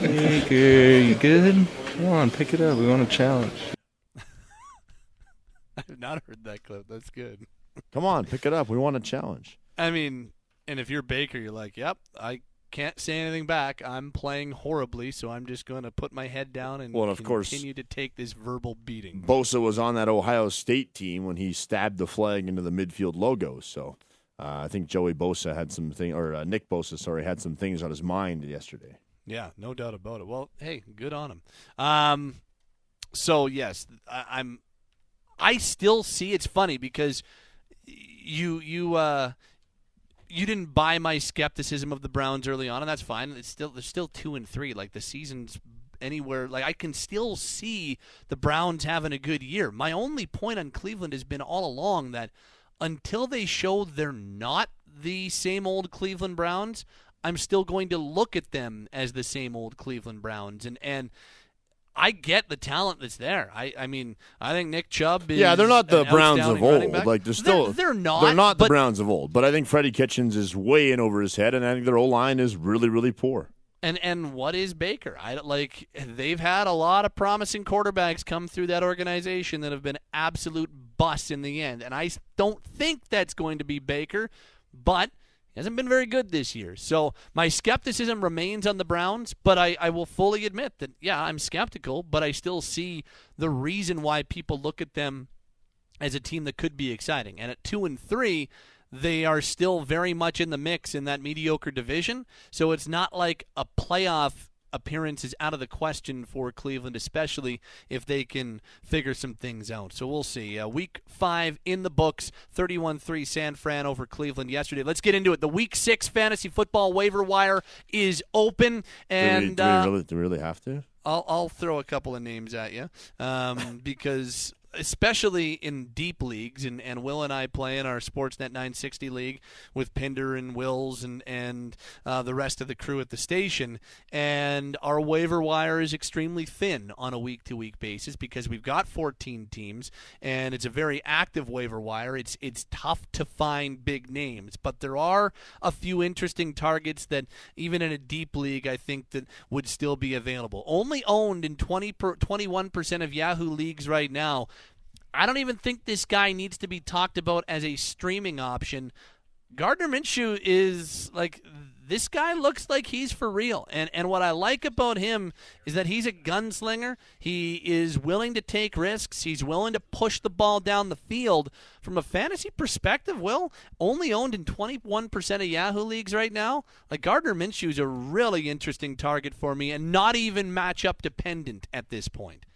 [SPEAKER 7] Baker, you good? Come on, pick it up. We want a challenge.
[SPEAKER 3] I have not heard that clip. That's good.
[SPEAKER 4] Come on, pick it up. We want a challenge.
[SPEAKER 3] I mean, and if you're Baker, you're like, yep, I can't say anything back. I'm playing horribly, so I'm just going to put my head down and
[SPEAKER 4] Well, and of course-
[SPEAKER 3] continue to take this verbal beating.
[SPEAKER 4] Bosa was on that Ohio State team when he stabbed the flag into the midfield logo. So uh, I think Joey Bosa had some thing, or uh, Nick Bosa, sorry, had some things on his mind yesterday.
[SPEAKER 3] Yeah, no doubt about it. Well, hey, good on him. Um, so yes, I, I'm. I still see it's funny because you you uh you didn't buy my skepticism of the Browns early on, and that's fine. It's still they're still two and three. Like the season's anywhere. Like I can still see the Browns having a good year. My only point on Cleveland has been all along that until they show they're not the same old Cleveland Browns, I'm still going to look at them as the same old Cleveland Browns. And and I get the talent that's there. I, I mean, I think Nick Chubb is
[SPEAKER 4] Yeah, they're not the Browns of old. Like they're still
[SPEAKER 3] they're, not
[SPEAKER 4] they're not the
[SPEAKER 3] but-
[SPEAKER 4] Browns of old. But I think Freddie Kitchens is way in over his head, and I think their O line is really really poor.
[SPEAKER 3] And and what is Baker? I like they've had a lot of promising quarterbacks come through that organization that have been absolute busts in the end. And I don't think that's going to be Baker, but he hasn't been very good this year. So my skepticism remains on the Browns, but I, I will fully admit that yeah, I'm skeptical, but I still see the reason why people look at them as a team that could be exciting. And at two and three, they are still very much in the mix in that mediocre division. So it's not like a playoff appearance is out of the question for Cleveland, especially if they can figure some things out. So we'll see. Uh, week five in the books, 31 3 San Fran over Cleveland yesterday. Let's get into it. The week six fantasy football waiver wire is open. And.
[SPEAKER 4] do, we, do,
[SPEAKER 3] uh,
[SPEAKER 4] we really, do we really have to?
[SPEAKER 3] I'll I'll throw a couple of names at you um, because especially in deep leagues, and, and Will and I play in our Sportsnet 960 league with Pinder and Wills and and uh, the rest of the crew at the station, and our waiver wire is extremely thin on a week to week basis because we've got 14 teams, and it's a very active waiver wire. It's it's tough to find big names, but there are a few interesting targets that even in a deep league, I think that would still be available. Only owned in 20 per, 21% of Yahoo leagues right now. I don't even think this guy needs to be talked about as a streaming option. Gardner Minshew is like this guy looks like he's for real. And and what I like about him is that he's a gunslinger. He is willing to take risks. He's willing to push the ball down the field. From a fantasy perspective, Will only owned in 21% of Yahoo leagues right now. Like Gardner Minshew is a really interesting target for me and not even matchup dependent at this point.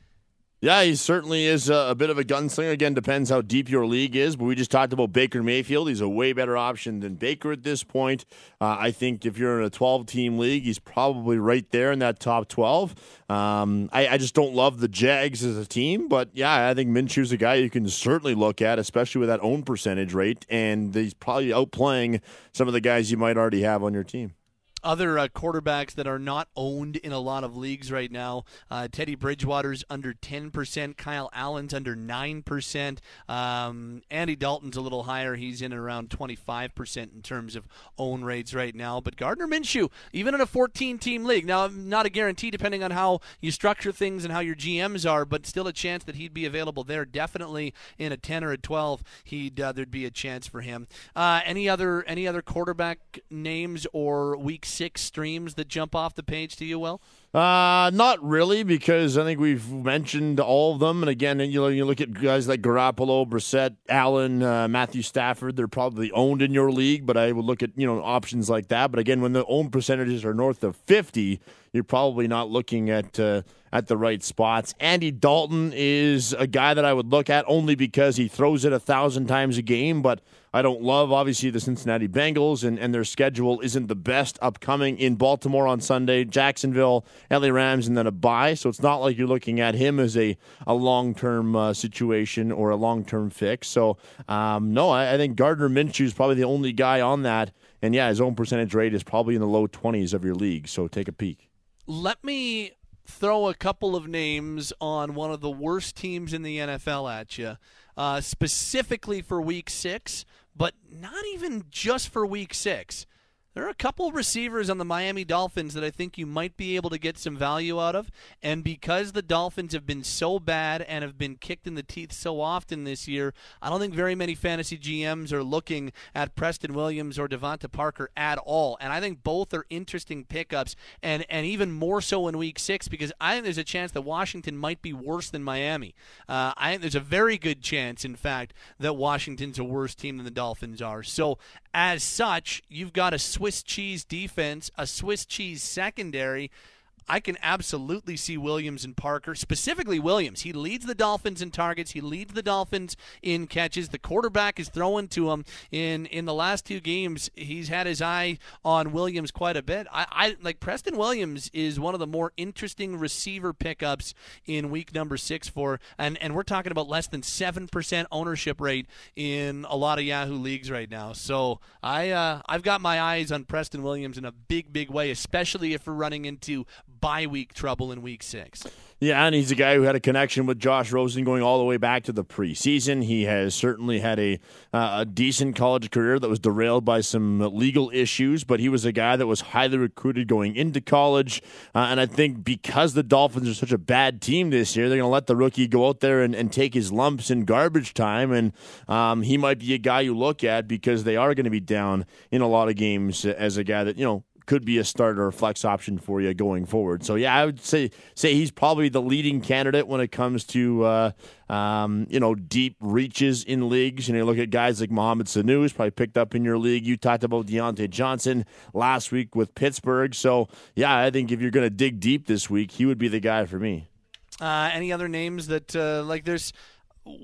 [SPEAKER 4] Yeah, he certainly is a, a, bit of a gunslinger. Again, depends how deep your league is. But we just talked about Baker Mayfield. He's a way better option than Baker at this point. Uh, I think if you're in a 12 team league, he's probably right there in that top 12. Um, I, I, just don't love the Jags as a team. But yeah, I think Minshew's a guy you can certainly look at, especially with that own percentage rate. And he's probably outplaying some of the guys you might already have on your team
[SPEAKER 3] other uh, quarterbacks that are not owned in a lot of leagues right now. Uh, Teddy Bridgewater's under 10%. Kyle Allen's under 9%. Um, Andy Dalton's a little higher. He's in around 25% in terms of own rates right now. But Gardner Minshew, even in a 14 team league, now not a guarantee depending on how you structure things and how your GMs are, but still a chance that he'd be available there. Definitely in a 10 or a 12, he'd uh, there'd be a chance for him. Uh, any other any other quarterback names or week six streams that jump off the page to you, Will?
[SPEAKER 4] Uh, not really, because I think we've mentioned all of them. And again, you know, you look at guys like Garoppolo, Brissett, Allen, uh, Matthew Stafford. They're probably owned in your league, but I would look at you know options like that. But again, when the own percentages are north of fifty, you're probably not looking at uh, at the right spots. Andy Dalton is a guy that I would look at only because he throws it a thousand times a game, but I don't love, obviously, the Cincinnati Bengals, and, and their schedule isn't the best upcoming in Baltimore on Sunday, Jacksonville, LA Rams, and then a bye. So it's not like you're looking at him as a, a long term uh, situation or a long term fix. So, um, no, I, I think Gardner Minshew is probably the only guy on that. And yeah, his own percentage rate is probably in the low 20s of your league. So take a peek.
[SPEAKER 3] Let me throw a couple of names on one of the worst teams in the NFL at you, uh, specifically for week six, but not even just for week six. There are a couple receivers on the Miami Dolphins that I think you might be able to get some value out of. And because the Dolphins have been so bad and have been kicked in the teeth so often this year, I don't think very many fantasy GMs are looking at Preston Williams or DeVante Parker at all. And I think both are interesting pickups, and, and even more so in week six because I think there's a chance that Washington might be worse than Miami. Uh, I think there's a very good chance, in fact, that Washington's a worse team than the Dolphins are. So as such, you've got a Swiss cheese defense, a Swiss cheese secondary I can absolutely see Williams and Parker, specifically Williams. He leads the Dolphins in targets. He leads the Dolphins in catches. The quarterback is throwing to him in in the last two games. He's had his eye on Williams quite a bit. I, I like Preston Williams is one of the more interesting receiver pickups in week number six for, and and we're talking about less than seven percent ownership rate in a lot of Yahoo leagues right now. So I uh, I've got my eyes on Preston Williams in a big big way, especially if we're running into bye week trouble in week six.
[SPEAKER 4] Yeah, and he's a guy who had a connection with Josh Rosen going all the way back to the preseason. He has certainly had a uh, a decent college career that was derailed by some legal issues, but he was a guy that was highly recruited going into college. Uh, and I think because the Dolphins are such a bad team this year, they're going to let the rookie go out there and, and take his lumps in garbage time. And um, he might be a guy you look at because they are going to be down in a lot of games as a guy that, you know, could be a starter or flex option for you going forward. So yeah, I would say say he's probably the leading candidate when it comes to uh, um, you know deep reaches in leagues. You know, look at guys like Mohamed Sanu, who's probably picked up in your league. You talked about Diontae Johnson last week with Pittsburgh. So yeah, I think if you're going to dig deep this week, he would be the guy for me.
[SPEAKER 3] Uh, any other names that uh, like there's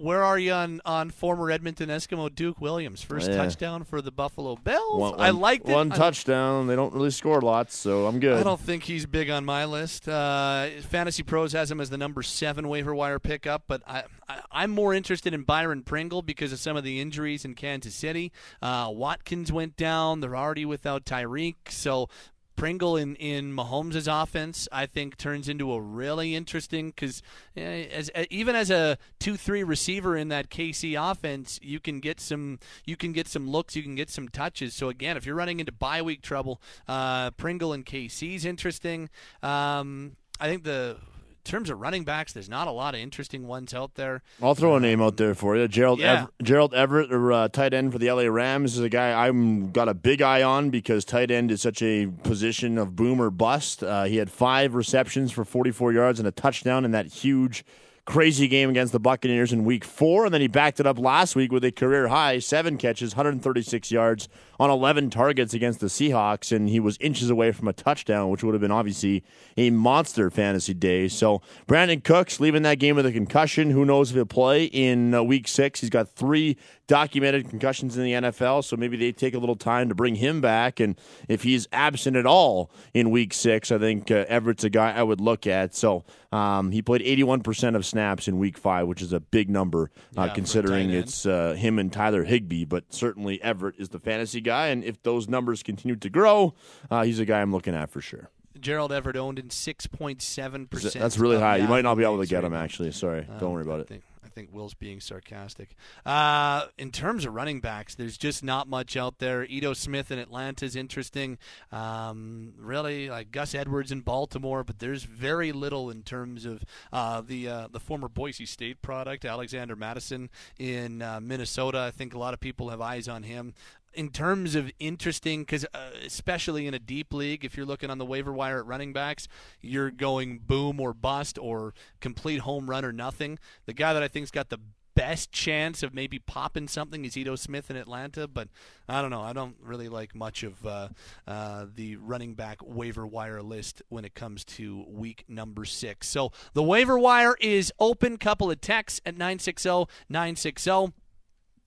[SPEAKER 3] where are you on, on former Edmonton Eskimo Duke Williams? First
[SPEAKER 4] Yeah.
[SPEAKER 3] touchdown for the Buffalo Bills.
[SPEAKER 4] One,
[SPEAKER 3] I
[SPEAKER 4] one-
[SPEAKER 3] liked it.
[SPEAKER 4] One
[SPEAKER 3] I-
[SPEAKER 4] touchdown. They don't really score lots, so I'm good.
[SPEAKER 3] I don't think he's big on my list. Uh, Fantasy Pros has him as the number seven waiver wire pickup, but I, I, I'm more interested in Byron Pringle because of some of the injuries in Kansas City. Uh, Watkins went down; they're already without Tyreek, so. Pringle in, in Mahomes' offense, I think, turns into a really interesting because as uh, even as a two three receiver in that KC offense, you can get some you can get some looks, you can get some touches. So again, if you're running into bye week trouble, uh, Pringle and KC's interesting. Um, I think the in terms of running backs, there's not a lot of interesting ones out there.
[SPEAKER 4] I'll throw a name out there for you. Gerald
[SPEAKER 3] Yeah.
[SPEAKER 4] Ever- Gerald Everett, or uh, tight end for the LA Rams, is a guy I'm got a big eye on because tight end is such a position of boom or bust. Uh, he had five receptions for 44 yards and a touchdown in that huge, crazy game against the Buccaneers in Week Four, and then he backed it up last week with a career high seven catches, 136 yards on 11 targets against the Seahawks, and he was inches away from a touchdown, which would have been obviously a monster fantasy day. So Brandin Cooks leaving that game with a concussion. Who knows if he'll play in uh, Week Six? He's got three documented concussions in the NFL, so maybe they take a little time to bring him back. And if he's absent at all in Week Six, I think uh, Everett's a guy I would look at. So um, he played 81% of snaps in Week Five, which is a big number uh,
[SPEAKER 3] Yeah,
[SPEAKER 4] considering it's uh, him and Tyler Higbee. But certainly Everett is the fantasy guy, and if those numbers continue to grow, uh, he's a guy I'm looking at for sure.
[SPEAKER 3] Gerald Everett owned in 6.7 percent.
[SPEAKER 4] That's really high. You might not be able to get him. Actually, sorry.
[SPEAKER 3] Uh,
[SPEAKER 4] Don't worry about it.
[SPEAKER 3] Think, Will's being sarcastic. Uh, in terms of running backs, there's just not much out there. Ito Smith in Atlanta is interesting. Um, really, like Gus Edwards in Baltimore, but there's very little in terms of uh, the uh, the former Boise State product, Alexander Mattison in uh, Minnesota. I think a lot of people have eyes on him in terms of interesting, because uh, especially in a deep league, if you're looking on the waiver wire at running backs, you're going boom or bust or complete home run or nothing. The guy that I think's got the best chance of maybe popping something is Ito Smith in Atlanta, but I don't know. I don't really like much of uh, uh, the running back waiver wire list when it comes to week number six. So the waiver wire is open. Couple of texts at 960 960.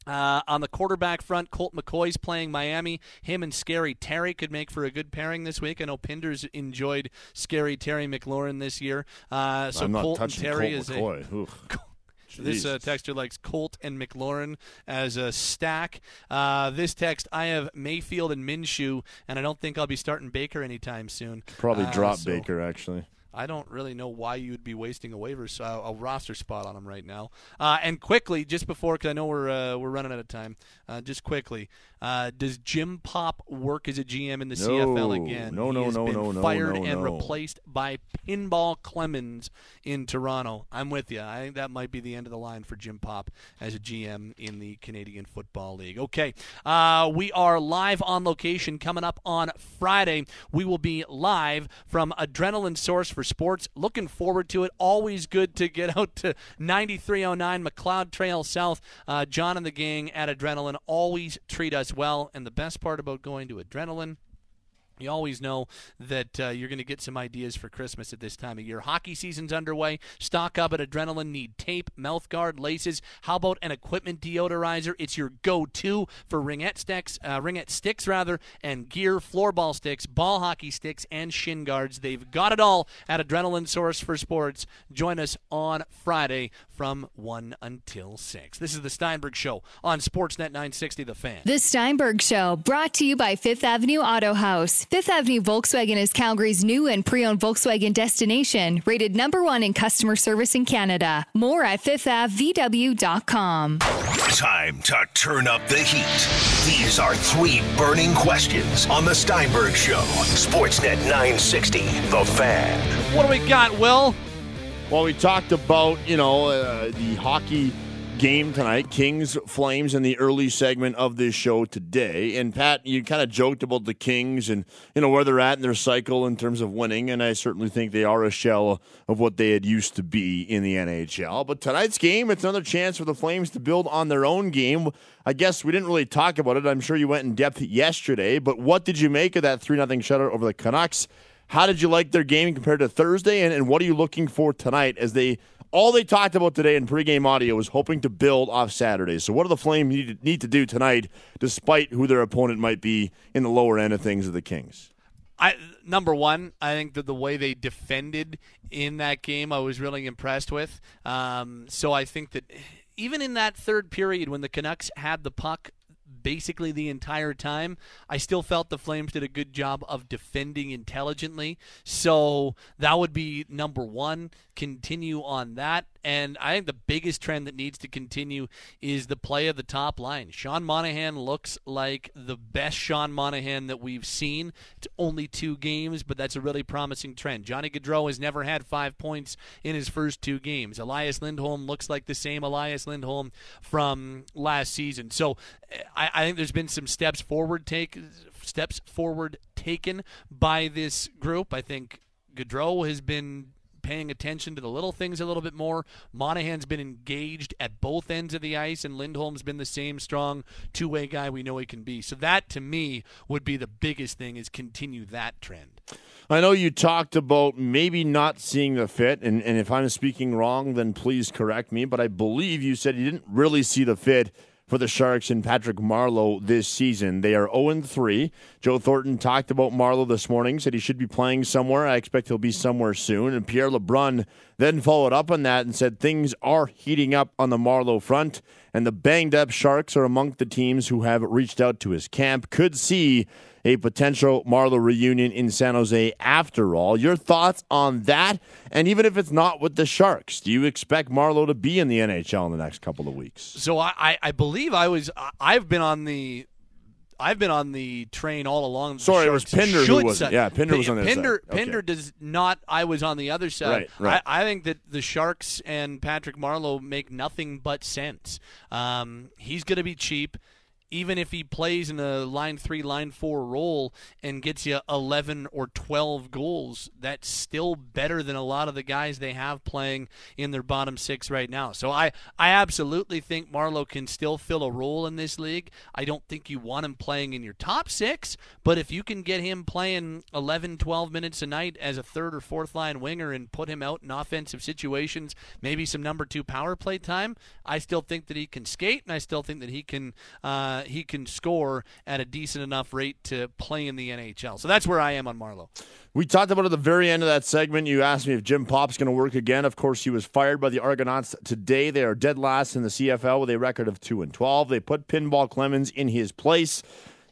[SPEAKER 3] Uh, on the quarterback front, Colt McCoy's playing Miami. Him and Scary Terry could make for a good pairing this week. I know Pinders enjoyed Scary Terry McLaurin this year. Uh, so Colt and Terry
[SPEAKER 4] Colt
[SPEAKER 3] is a this uh, texter likes Colt and McLaurin as a stack. Uh, this text, I have Mayfield and Minshew, and I don't think I'll be starting Baker anytime soon.
[SPEAKER 4] Probably
[SPEAKER 3] Uh,
[SPEAKER 4] drop
[SPEAKER 3] so
[SPEAKER 4] Baker actually.
[SPEAKER 3] I don't really know why you would be wasting a waiver so a roster spot on him right now. Uh, and quickly, just before, because I know we're uh, we're running out of time. Uh, just quickly, uh, does Jim Popp work as a GM in the CFL again?
[SPEAKER 4] No, no, no, no, no,
[SPEAKER 3] Fired
[SPEAKER 4] no,
[SPEAKER 3] and replaced by Pinball Clemons in Toronto. I'm with you. I think that might be the end of the line for Jim Popp as a GM in the Canadian Football League. Okay, uh, we are live on location coming up on Friday. We will be live from Adrenaline Source for Sports. Looking forward to it. Always good to get out to 9309 Macleod Trail South. Uh, John and the gang at Adrenaline always treat us well. And the best part about going to Adrenaline you always know that uh, you're going to get some ideas for Christmas at this time of year. Hockey season's underway. Stock up at Adrenaline. Need tape, mouth guard, laces. How about an equipment deodorizer? It's your go-to for ringette sticks, uh, ringette sticks rather, and gear, floorball sticks, ball hockey sticks, and shin guards. They've got it all at Adrenaline Source for Sports. Join us on Friday from one until six. This is the Steinberg Show on Sportsnet 960. The Fan.
[SPEAKER 5] The Steinberg Show, brought to you by Fifth Avenue Auto House. Fifth Avenue Volkswagen is Calgary's new and pre owned Volkswagen destination, rated number one in customer service in Canada. More at fifthAvVW.com.
[SPEAKER 1] Time to turn up the heat. These are three burning questions on the Steinberg Show. Sportsnet 960, The Fan.
[SPEAKER 3] What do we got, Will?
[SPEAKER 4] Well, we talked about you know uh, the hockey game tonight, Kings Flames, in the early segment of this show today. And Pat, you kind of joked about the Kings and you know where they're at in their cycle in terms of winning, and I certainly think they are a shell of what they had used to be in the NHL. But tonight's game, it's another chance for the Flames to build on their own game. I guess we didn't really talk about it. I'm sure you went in depth yesterday, but what did you make of that three 0 shutout over the Canucks? How did you like their game compared to Thursday, and, and what are you looking for tonight as they all they talked about today in pregame audio was hoping to build off Saturday. So, what do the Flames need to, need to do tonight, despite who their opponent might be in the lower end of things of the Kings?
[SPEAKER 3] I number one, I think that the way they defended in that game, I was really impressed with. Um, so I think that even in that third period, when the Canucks had the puck basically the entire time, I still felt the Flames did a good job of defending intelligently. So that would be number one. Continue on that. And I think the biggest trend that needs to continue is the play of the top line. Sean Monahan looks like the best Sean Monahan that we've seen. It's only two games, but that's a really promising trend. Johnny Gaudreau has never had five points in his first two games. Elias Lindholm looks like the same Elias Lindholm from last season. So I, I think there's been some steps forward take steps forward taken by this group. I think Gaudreau has been paying attention to the little things a little bit more. Monahan's been engaged at both ends of the ice, and Lindholm's been the same strong two way guy we know he can be. So that to me would be the biggest thing is continue that trend.
[SPEAKER 4] I know you talked about maybe not seeing the fit, and, and if I'm speaking wrong, then please correct me. But I believe you said you didn't really see the fit for the Sharks and Patrick Marleau this season. They are 0 3. Joe Thornton talked about Marleau this morning, said he should be playing somewhere. I expect he'll be somewhere soon. And Pierre LeBrun then followed up on that and said things are heating up on the Marleau front, and the banged up Sharks are among the teams who have reached out to his camp. Could see a potential Marleau reunion in San Jose after all. Your thoughts on that? And even if it's not with the Sharks, do you expect Marleau to be in the NHL in the next couple of weeks?
[SPEAKER 3] So I, I believe I was I've been on the I've been on the train all along.
[SPEAKER 4] Sorry, it was Pinder who wasn't. Yeah, Pinder was on the
[SPEAKER 3] Pinder,
[SPEAKER 4] side.
[SPEAKER 3] Pinder
[SPEAKER 4] Okay.
[SPEAKER 3] does not. I was on the other side.
[SPEAKER 4] Right, right.
[SPEAKER 3] I, I think that the Sharks and Patrick Marleau make nothing but sense. Um, he's going to be cheap. Even if he plays in a line three, line four role and gets you 11 or 12 goals, that's still better than a lot of the guys they have playing in their bottom six right now. So I, I absolutely think Marleau can still fill a role in this league. I don't think you want him playing in your top six, but if you can get him playing 11, 12 minutes a night as a third or fourth line winger and put him out in offensive situations, maybe some number two power play time, I still think that he can skate, and I still think that he can uh, he can score at a decent enough rate to play in the NHL. So that's where I am on Marleau.
[SPEAKER 4] We talked about at the very end of that segment. You asked me if Jim Popp's going to work again. Of course, he was fired by the Argonauts today. They are dead last in the CFL with a record of two and twelve. They put Pinball Clemons in his place.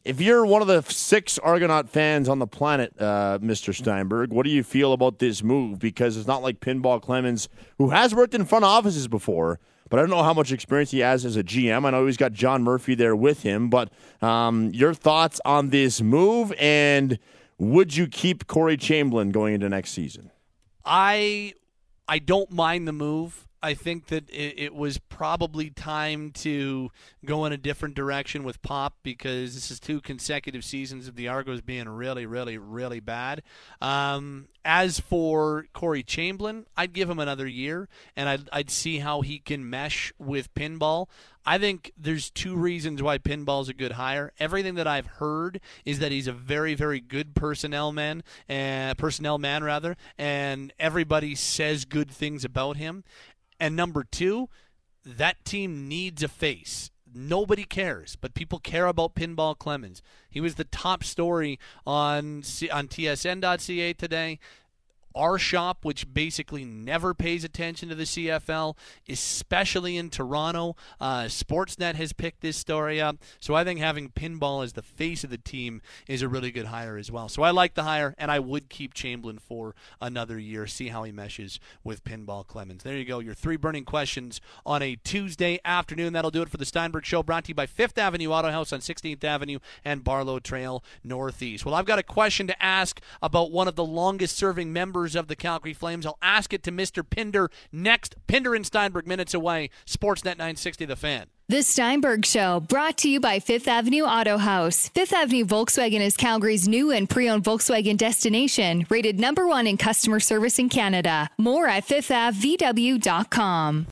[SPEAKER 4] If you're one of the six Argonaut fans on the planet, uh, Mr. Steinberg, what do you feel about this move? Because it's not like Pinball Clemons, who has worked in front offices before, but I don't know how much experience he has as a GM. I know he's got John Murphy there with him, but um, your thoughts on this move and would you keep Corey Chamblin going into next season?
[SPEAKER 3] I I don't mind the move. I think that it, it was probably time to go in a different direction with Popp because this is two consecutive seasons of the Argos being really, really, really bad. Um, as for Corey Chamblin, I'd give him another year and I'd, I'd see how he can mesh with pinball. I think there's two reasons why pinball's a good hire. Everything that I've heard is that he's a very, very good personnel man, uh, personnel man rather, and everybody says good things about him. And number two, that team needs a face. Nobody cares, but people care about Pinball Clemons. He was the top story on on TSN.ca today. Our shop, which basically never pays attention to the CFL, especially in Toronto, uh, Sportsnet has picked this story up. So I think having Pinball as the face of the team is a really good hire as well. So I like the hire, and I would keep Chamblin for another year, see how he meshes with Pinball Clemons. There you go, your three burning questions on a Tuesday afternoon. That'll do it for the Steinberg Show, brought to you by Fifth Avenue Auto House on 16th Avenue and Barlow Trail Northeast. Well, I've got a question to ask about one of the longest serving members of the Calgary Flames. I'll ask it to Mr. Pinder next. Pinder and Steinberg, minutes away. Sportsnet 960, The Fan.
[SPEAKER 5] The Steinberg Show, brought to you by Fifth Avenue Auto House. Fifth Avenue Volkswagen is Calgary's new and pre owned Volkswagen destination, rated number one in customer service in Canada. More at fifthAvVW.com.